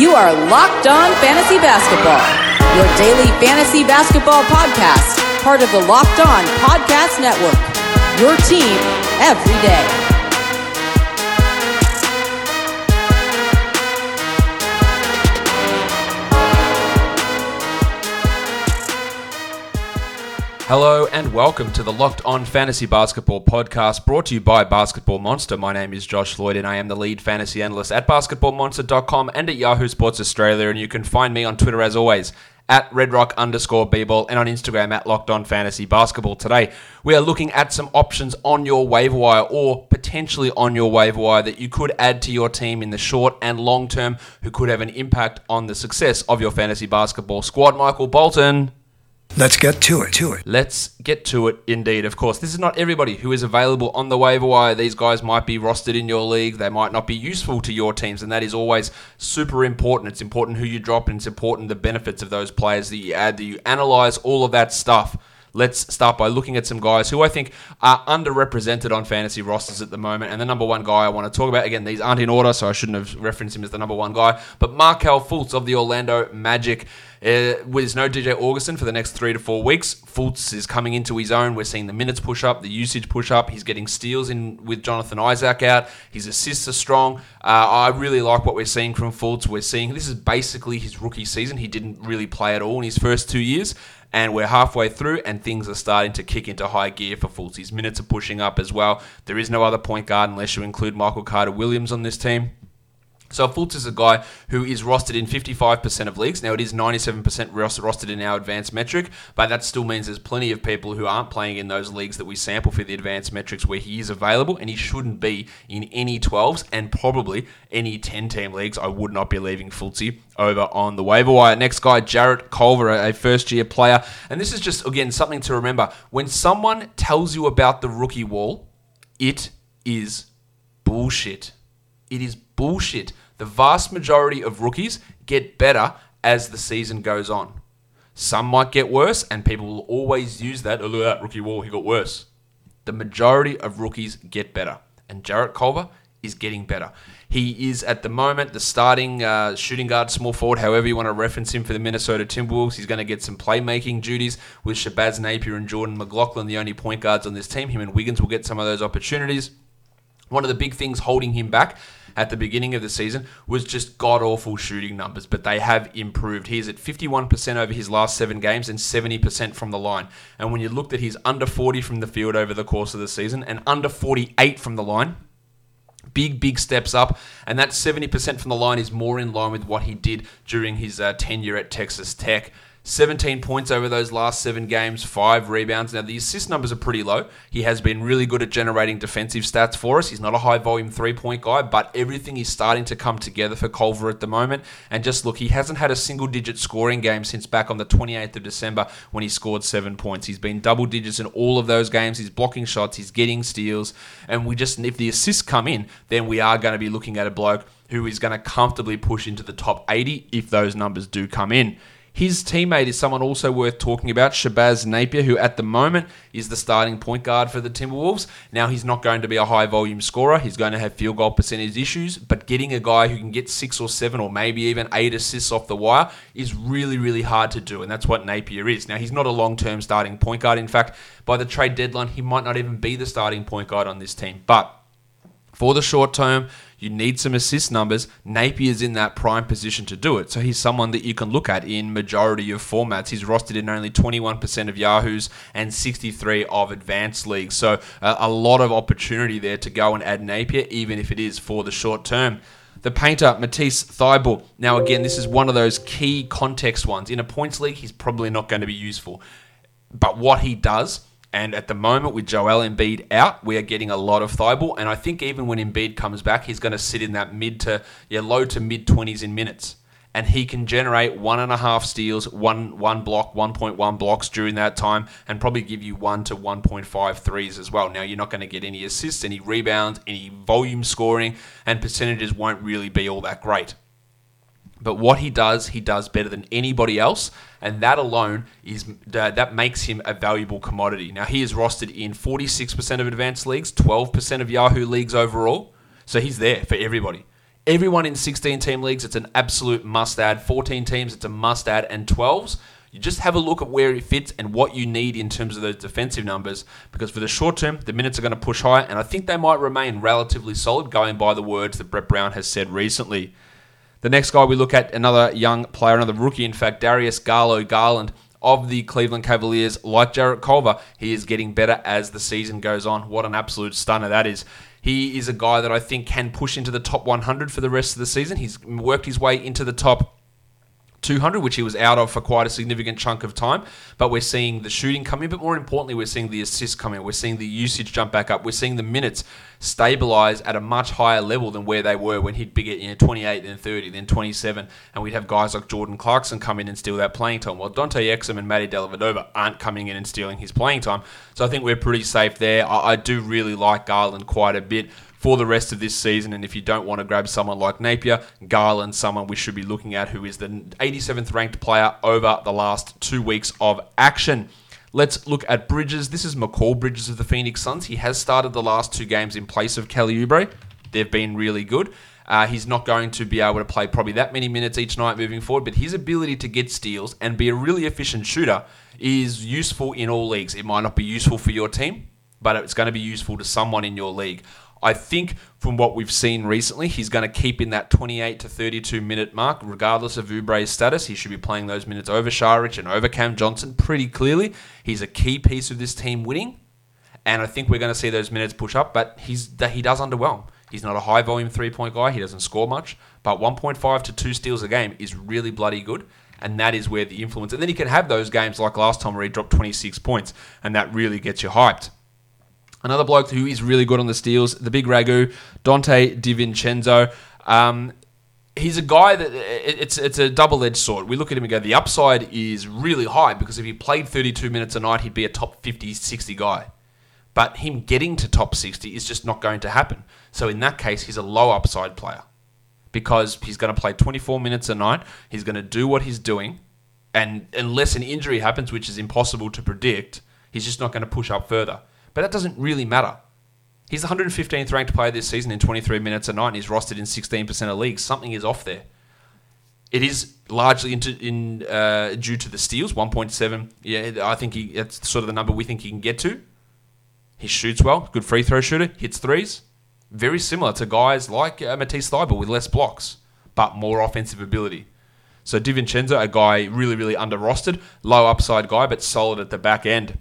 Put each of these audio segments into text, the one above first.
You are Locked On Fantasy Basketball, your daily fantasy basketball podcast, part of the Locked On Podcast Network. Your team every day. Hello and welcome to the Locked On Fantasy Basketball podcast brought to you by Basketball Monster. My name is Josh Lloyd and I am the lead fantasy analyst at basketballmonster.com and at Yahoo Sports Australia. And you can find me on Twitter as always at redrock underscore bball and on Instagram at Locked On Fantasy Basketball. Today we are looking at some options on your waiver wire or potentially on your waiver wire that you could add to your team in the short and long term who could have an impact on the success of your fantasy basketball squad. Michael Bolton. Let's get to it. To it. Let's get to it indeed. Of course, this is not everybody who is available on the waiver wire. These guys might be rostered in your league. They might not be useful to your teams, and that is always super important. It's important who you drop, and it's important the benefits of those players that you add, that you analyze all of that stuff. Let's start by looking at some guys who I think are underrepresented on fantasy rosters at the moment. And the number one guy I want to talk about, again, these aren't in order, so I shouldn't have referenced him as the number one guy, but Markelle Fultz of the Orlando Magic. Uh, with no DJ Augustin for the next three to four weeks, Fultz is coming into his own. We're seeing the minutes push up, the usage push up. He's getting steals in with Jonathan Isaac out. His assists are strong. Uh, I really like what we're seeing from Fultz. We're seeing this is basically his rookie season. He didn't really play at all in his first two years and we're halfway through, and things are starting to kick into high gear for Fultz. Minutes are pushing up as well. There is no other point guard unless you include Michael Carter Williams on this team. So Fultz is a guy who is rostered in 55% of leagues. Now it is 97% rostered in our advanced metric, but that still means there's plenty of people who aren't playing in those leagues that we sample for the advanced metrics where he is available, and he shouldn't be in any 12s and probably any 10-team leagues. I would not be leaving Fultzy over on the waiver wire. Next guy, Jarrett Culver, a first-year player, and this is just again something to remember. When someone tells you about the rookie wall, it is bullshit. It is bullshit. The vast majority of rookies get better as the season goes on. Some might get worse, and people will always use that. Oh, look at that rookie wall, he got worse. The majority of rookies get better, and Jarrett Culver is getting better. He is at the moment the starting uh, shooting guard, small forward, however you want to reference him for the Minnesota Timberwolves. He's going to get some playmaking duties with Shabazz Napier and Jordan McLaughlin, the only point guards on this team. Him and Wiggins will get some of those opportunities. One of the big things holding him back at the beginning of the season was just god awful shooting numbers, but they have improved. He's at 51% over his last seven games and 70% from the line. And when you looked at his under 40 from the field over the course of the season and under 48 from the line, big, big steps up. And that 70% from the line is more in line with what he did during his uh, tenure at Texas Tech. 17 points over those last seven games, five rebounds. Now, the assist numbers are pretty low. He has been really good at generating defensive stats for us. He's not a high volume three point guy, but everything is starting to come together for Culver at the moment. And just look, he hasn't had a single digit scoring game since back on the 28th of December when he scored seven points. He's been double digits in all of those games. He's blocking shots, he's getting steals. And we just, if the assists come in, then we are going to be looking at a bloke who is going to comfortably push into the top 80 if those numbers do come in. His teammate is someone also worth talking about, Shabazz Napier, who at the moment is the starting point guard for the Timberwolves. Now, he's not going to be a high volume scorer. He's going to have field goal percentage issues, but getting a guy who can get six or seven or maybe even eight assists off the wire is really, really hard to do, and that's what Napier is. Now, he's not a long term starting point guard. In fact, by the trade deadline, he might not even be the starting point guard on this team, but for the short term, you need some assist numbers. Napier's in that prime position to do it. So he's someone that you can look at in majority of formats. He's rostered in only 21% of Yahoo's and 63 of advanced leagues. So uh, a lot of opportunity there to go and add Napier, even if it is for the short term. The painter, Matisse Thybulle. Now, again, this is one of those key context ones. In a points league, he's probably not going to be useful. But what he does and at the moment, with Joel Embiid out, we are getting a lot of Thybulle. And I think even when Embiid comes back, he's going to sit in that mid to yeah, low to mid twenties in minutes, and he can generate one and a half steals, one one block, one point one blocks during that time, and probably give you one to 1.5 threes as well. Now you're not going to get any assists, any rebounds, any volume scoring, and percentages won't really be all that great. But what he does, he does better than anybody else, and that alone is uh, that makes him a valuable commodity. Now he is rostered in 46% of advanced leagues, 12% of Yahoo leagues overall, so he's there for everybody. Everyone in 16 team leagues, it's an absolute must add. 14 teams, it's a must add. And 12s, you just have a look at where it fits and what you need in terms of those defensive numbers. Because for the short term, the minutes are going to push high, and I think they might remain relatively solid, going by the words that Brett Brown has said recently. The next guy we look at, another young player, another rookie, in fact, Darius Garlo Garland of the Cleveland Cavaliers, like Jarrett Culver, he is getting better as the season goes on. What an absolute stunner that is. He is a guy that I think can push into the top 100 for the rest of the season. He's worked his way into the top 200, which he was out of for quite a significant chunk of time. But we're seeing the shooting come in, but more importantly, we're seeing the assists come in. We're seeing the usage jump back up. We're seeing the minutes stabilize at a much higher level than where they were when he'd be get you know 28, then 30, then 27, and we'd have guys like Jordan Clarkson come in and steal that playing time. Well, Dante Exum and Matty Dellavedova aren't coming in and stealing his playing time, so I think we're pretty safe there. I, I do really like Garland quite a bit for the rest of this season. And if you don't want to grab someone like Napier, Garland, someone we should be looking at who is the 87th ranked player over the last two weeks of action. Let's look at Bridges. This is Mikal Bridges of the Phoenix Suns. He has started the last two games in place of Kelly Oubre. They've been really good. Uh, he's not going to be able to play probably that many minutes each night moving forward, but his ability to get steals and be a really efficient shooter is useful in all leagues. It might not be useful for your team, but it's going to be useful to someone in your league. I think from what we've seen recently, he's going to keep in that 28 to 32 minute mark, regardless of Oubre's status. He should be playing those minutes over Saric and over Cam Johnson pretty clearly. He's a key piece of this team winning, and I think we're going to see those minutes push up. But he's he does underwhelm. He's not a high volume three point guy. He doesn't score much, but 1.5 to 2 steals a game is really bloody good. And that is where the influence. And then you can have those games like last time where he dropped 26 points, and that really gets you hyped. Another bloke who is really good on the steals, the big ragu, Donte DiVincenzo. Um, he's a guy that it's it's a double edged sword. We look at him and go, the upside is really high because if he played 32 minutes a night, he'd be a top 50, 60 guy. But him getting to top 60 is just not going to happen. So in that case, he's a low upside player because he's going to play 24 minutes a night. He's going to do what he's doing. And unless an injury happens, which is impossible to predict, he's just not going to push up further. But that doesn't really matter. He's the 115th ranked player this season in 23 minutes a night, and he's rostered in 16% of leagues. Something is off there. It is largely into, in uh, due to the steals, 1.7. Yeah, I think he, that's sort of the number we think he can get to. He shoots well, good free throw shooter, hits threes. Very similar to guys like uh, Matisse Thybulle with less blocks, but more offensive ability. So DiVincenzo, a guy really, really under rostered, low upside guy, but solid at the back end.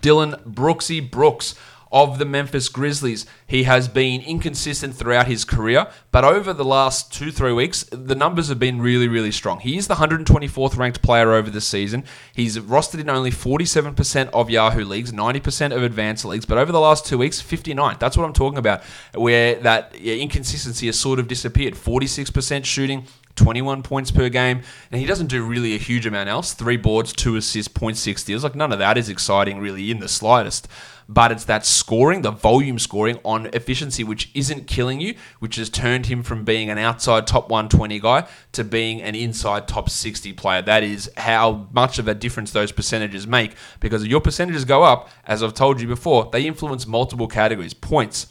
Dillon Brooksy Brooks of the Memphis Grizzlies. He has been inconsistent throughout his career, but over the last two, three weeks, the numbers have been really, really strong. He is the 124th ranked player over the season. He's rostered in only 47% of Yahoo leagues, 90% of advanced leagues, but over the last two weeks, 59. That's what I'm talking about, where that inconsistency has sort of disappeared. 46% shooting, 21 points per game, and he doesn't do really a huge amount else. Three boards, two assists, 0.6 steals. Like none of that is exciting really in the slightest. But it's that scoring, the volume scoring on efficiency, which isn't killing you, which has turned him from being an outside top 120 guy to being an inside top 60 player. That is how much of a difference those percentages make. Because your percentages go up, as I've told you before, they influence multiple categories points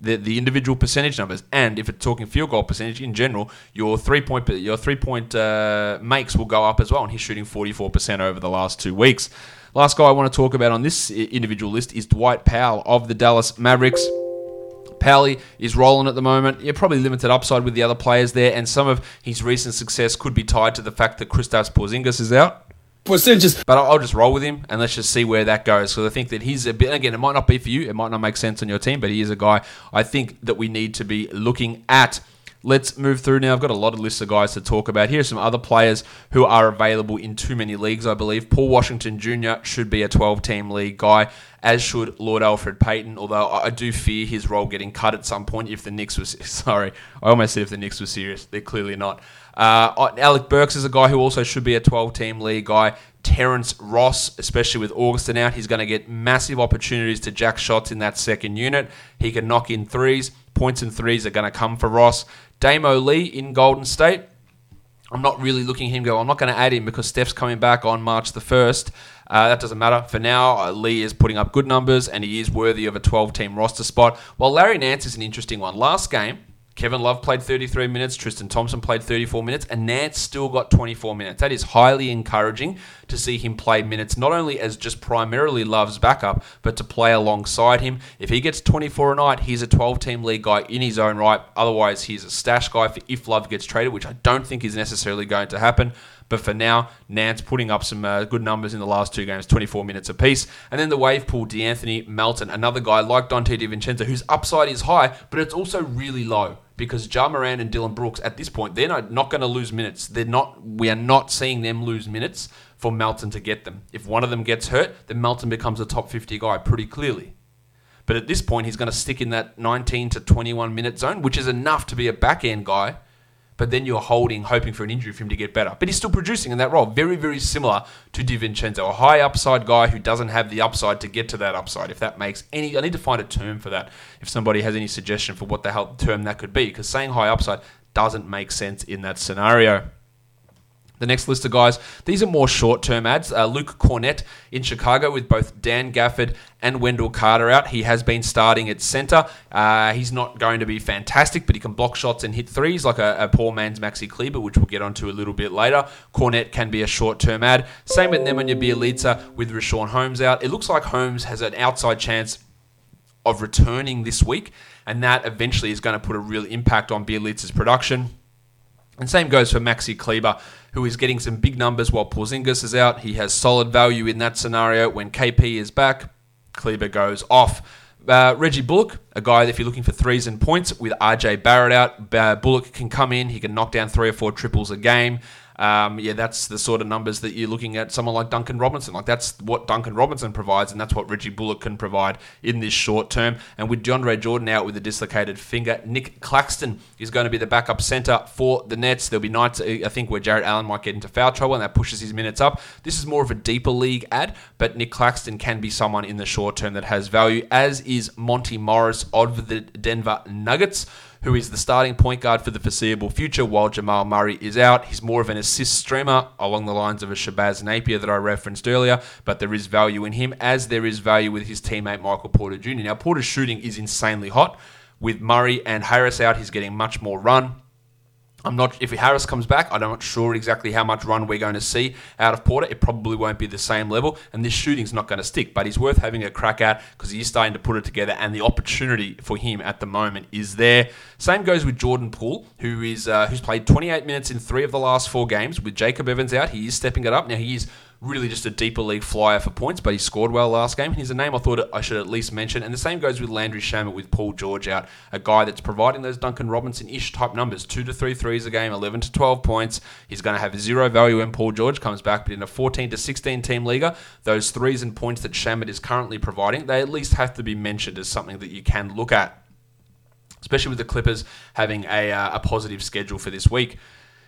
the, the individual percentage numbers, and if it's talking field goal percentage in general, your three point your three point uh, makes will go up as well. And he's shooting forty four percent over the last two weeks. Last guy I want to talk about on this individual list is Dwight Powell of the Dallas Mavericks. Pally is rolling at the moment. You're probably limited upside with the other players there, and some of his recent success could be tied to the fact that Kristaps Porzingis is out percentages. But I'll just roll with him and let's just see where that goes. Because I think that he's a bit, again, it might not be for you, it might not make sense on your team, but he is a guy I think that we need to be looking at. Let's move through now. I've got a lot of lists of guys to talk about. Here are some other players who are available in too many leagues, I believe. Paul Washington Jr. should be a 12 team league guy, as should Lord Elfrid Payton, although I do fear his role getting cut at some point if the Knicks was. Sorry, I almost said if the Knicks were serious. They're clearly not. Uh, Alec Burks is a guy who also should be a 12 team league guy. Terrence Ross, especially with Augustin out, he's going to get massive opportunities to jack shots in that second unit. He can knock in threes. Points and threes are going to come for Ross. Damo Lee in Golden State. I'm not really looking at him go, I'm not going to add him because Steph's coming back on March the 1st. Uh, that doesn't matter. For now, uh, Lee is putting up good numbers and he is worthy of a 12 team roster spot. While Larry Nance is an interesting one. Last game, Kevin Love played 33 minutes, Tristan Thompson played 34 minutes, and Nance still got 24 minutes. That is highly encouraging to see him play minutes, not only as just primarily Love's backup, but to play alongside him. If he gets 24 a night, he's a 12 team league guy in his own right. Otherwise, he's a stash guy for if Love gets traded, which I don't think is necessarily going to happen. But for now, Nance putting up some uh, good numbers in the last two games, 24 minutes apiece. And then the wave pool, D'Anthony Melton, another guy like Donte DiVincenzo, whose upside is high, but it's also really low because Ja Morant and Dillon Brooks at this point they're not, not going to lose minutes. They're not. We are not seeing them lose minutes for Melton to get them. If one of them gets hurt, then Melton becomes a top 50 guy pretty clearly. But at this point, he's going to stick in that 19 to 21 minute zone, which is enough to be a back end guy but then you're holding, hoping for an injury for him to get better. But he's still producing in that role. Very, very similar to DiVincenzo, a high upside guy who doesn't have the upside to get to that upside. If that makes any, I need to find a term for that. If somebody has any suggestion for what the hell term that could be, because saying high upside doesn't make sense in that scenario. The next list of guys, these are more short term ads. Uh, Luke Kornet in Chicago with both Dan Gafford and Wendell Carter out. He has been starting at center. Uh, he's not going to be fantastic, but he can block shots and hit threes like a, a poor man's Maxi Kleber, which we'll get onto a little bit later. Kornet can be a short term ad. Same with Nemanja Bjelica with Richaun Holmes out. It looks like Holmes has an outside chance of returning this week, and that eventually is going to put a real impact on Bjelica's production. And same goes for Maxi Kleber who is getting some big numbers while Porzingis is out. He has solid value in that scenario. When KP is back, Kleber goes off. Uh, Reggie Bullock, a guy if you're looking for threes and points with RJ Barrett out, uh, Bullock can come in. He can knock down three or four triples a game. Um, yeah, that's the sort of numbers that you're looking at someone like Duncan Robinson. Like that's what Duncan Robinson provides, and that's what Reggie Bullock can provide in this short term. And with DeAndre Jordan out with a dislocated finger, Nick Claxton is going to be the backup center for the Nets. There'll be nights I think where Jarrett Allen might get into foul trouble, and that pushes his minutes up. This is more of a deeper league ad, but Nick Claxton can be someone in the short term that has value, as is Monte Morris of the Denver Nuggets who is the starting point guard for the foreseeable future while Jamal Murray is out. He's more of an assist streamer along the lines of a Shabazz Napier that I referenced earlier, but there is value in him as there is value with his teammate Michael Porter Jr. Now, Porter's shooting is insanely hot. With Murray and Harris out, he's getting much more run. I'm not if Harris comes back. I'm not sure exactly how much run we're going to see out of Porter. It probably won't be the same level, and this shooting's not going to stick. But he's worth having a crack at because he's starting to put it together, and the opportunity for him at the moment is there. Same goes with Jordan Poole, who is uh, who's played 28 minutes in three of the last four games. With Jacob Evans out, he is stepping it up. Now he is really just a deeper league flyer for points, but he scored well last game. He's a name I thought I should at least mention. And the same goes with Landry Shamet with Paul George out, a guy that's providing those Duncan Robinson ish type numbers two to three threes a game, 11 to 12 points. He's going to have zero value when Paul George comes back, but in a 14 to 16 team league, those threes and points that Shamet is currently providing, they at least have to be mentioned as something that you can look at especially with the Clippers having a, uh, a positive schedule for this week.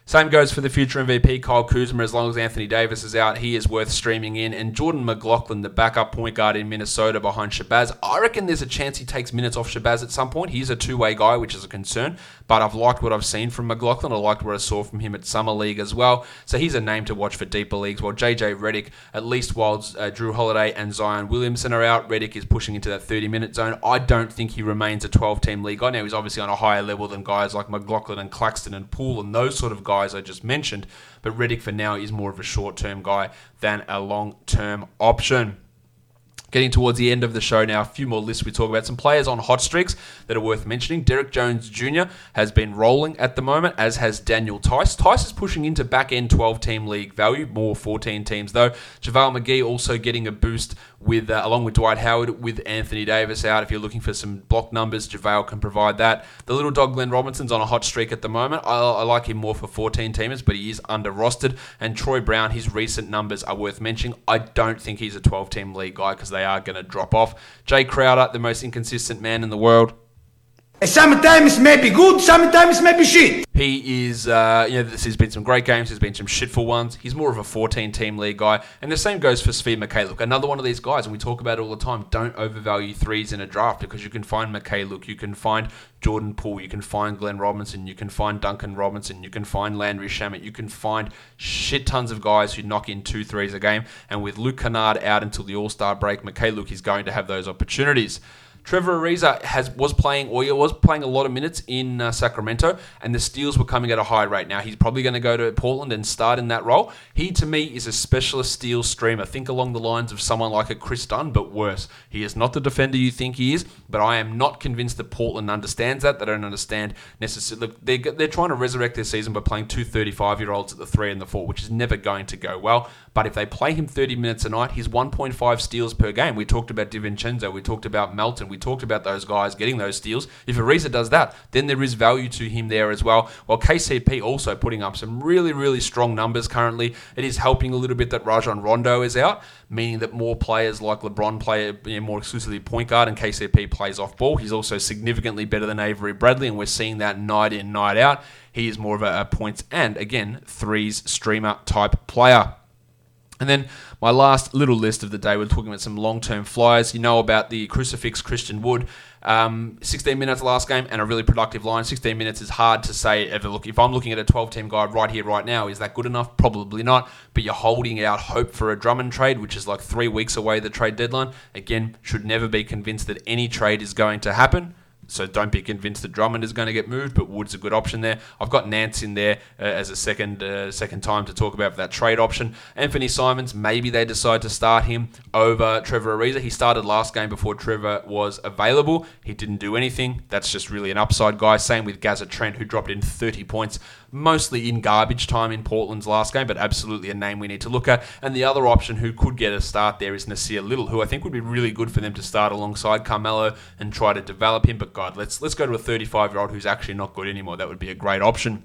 Same goes for the future MVP, Kyle Kuzma. As long as Anthony Davis is out, he is worth streaming in. And Jordan McLaughlin, the backup point guard in Minnesota behind Shabazz. I reckon there's a chance he takes minutes off Shabazz at some point. He's a two way guy, which is a concern. But I've liked what I've seen from McLaughlin. I liked what I saw from him at Summer League as well. So he's a name to watch for deeper leagues. While JJ Redick, at least while uh, Jrue Holiday and Zion Williamson are out, Redick is pushing into that 30 minute zone. I don't think he remains a 12 team league guy. Now he's obviously on a higher level than guys like McLaughlin and Claxton and Poole and those sort of guys I just mentioned. But Redick for now is more of a short term guy than a long term option. Getting towards the end of the show now, a few more lists we talk about. Some players on hot streaks that are worth mentioning. Derrick Jones Jr. has been rolling at the moment, as has Daniel Theis. Theis is pushing into back end 12 team league value, more 14 teams though. JaVale McGee also getting a boost with uh, along with Dwight Howard with Anthony Davis out. If you're looking for some block numbers, JaVale can provide that. The little dog Glenn Robinson's on a hot streak at the moment. I, I like him more for 14 teamers, but he is under rostered. And Troy Brown, his recent numbers are worth mentioning. I don't think he's a 12 team league guy because they are going to drop off. Jae Crowder, the most inconsistent man in the world. Sometimes maybe good, sometimes maybe shit. He is, uh, you know, there's been some great games, there's been some shitful ones. He's more of a 14 team league guy. And the same goes for Svi Mykhailiuk, another one of these guys, and we talk about it all the time. Don't overvalue threes in a draft because you can find Mykhailiuk, you can find Jordan Poole, you can find Glenn Robinson, you can find Duncan Robinson, you can find Landry Shamet, you can find shit tons of guys who knock in two threes a game. And with Luke Kennard out until the All Star break, Mykhailiuk is going to have those opportunities. Trevor Ariza has was playing or was playing a lot of minutes in uh, Sacramento, and the steals were coming at a high rate. Now he's probably going to go to Portland and start in that role. He to me is a specialist steal streamer. Think along the lines of someone like a Kris Dunn, but worse. He is not the defender you think he is, but I am not convinced that Portland understands that. They don't understand necessarily. Look, they're, they're trying to resurrect their season by playing two 35 year olds at the three and the four, which is never going to go well. But if they play him 30 minutes a night, he's 1.5 steals per game. We talked about DiVincenzo, we talked about Melton, we talked about those guys getting those steals. If Ariza does that, then there is value to him there as well. While KCP also putting up some really, really strong numbers currently, it is helping a little bit that Rajon Rondo is out, meaning that more players like LeBron play you know, more exclusively point guard and KCP plays off ball. He's also significantly better than Avery Bradley, and we're seeing that night in, night out. He is more of a, a points and, again, threes streamer type player. And then my last little list of the day, we're talking about some long term flyers. You know about the crucifix Christian Wood. Um, 16 minutes last game and a really productive line. 16 minutes is hard to say ever. Look, if I'm looking at a 12 team guide right here, right now, is that good enough? Probably not. But you're holding out hope for a Drummond trade, which is like three weeks away, the trade deadline. Again, should never be convinced that any trade is going to happen. So don't be convinced that Drummond is going to get moved, but Wood's a good option there. I've got Nance in there uh, as a second uh, second time to talk about that trade option. Anfernee Simons, maybe they decide to start him over Trevor Ariza. He started last game before Trevor was available. He didn't do anything. That's just really an upside guy. Same with Gaza Trent, who dropped in 30 points mostly in garbage time in Portland's last game, but absolutely a name we need to look at. And the other option who could get a start there is Nassir Little, who I think would be really good for them to start alongside Carmelo and try to develop him. But God, let's let's go to a 35 year old who's actually not good anymore. That would be a great option.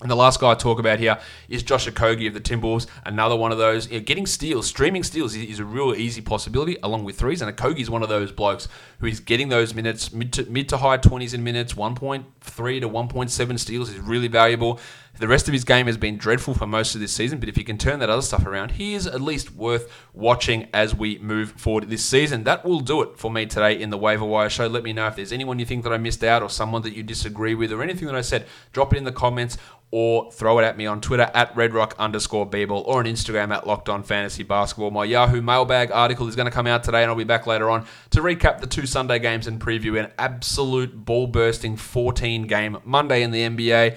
And the last guy I talk about here is Josh Okogie of the Timberwolves. Another one of those. Getting steals, streaming steals is a real easy possibility along with threes. And Okogie is one of those blokes who is getting those minutes, mid to, mid to high 20s in minutes, 1.3 to 1.7 steals is really valuable. The rest of his game has been dreadful for most of this season, but if he can turn that other stuff around, he is at least worth watching as we move forward this season. That will do it for me today in the Waiver Wire Show. Let me know if there's anyone you think that I missed out or someone that you disagree with or anything that I said. Drop it in the comments or throw it at me on Twitter at redrock underscore or on Instagram at Locked On Fantasy Basketball. My Yahoo mailbag article is going to come out today and I'll be back later on to recap the two Sunday games and preview an absolute ball bursting 14 game Monday in the NBA.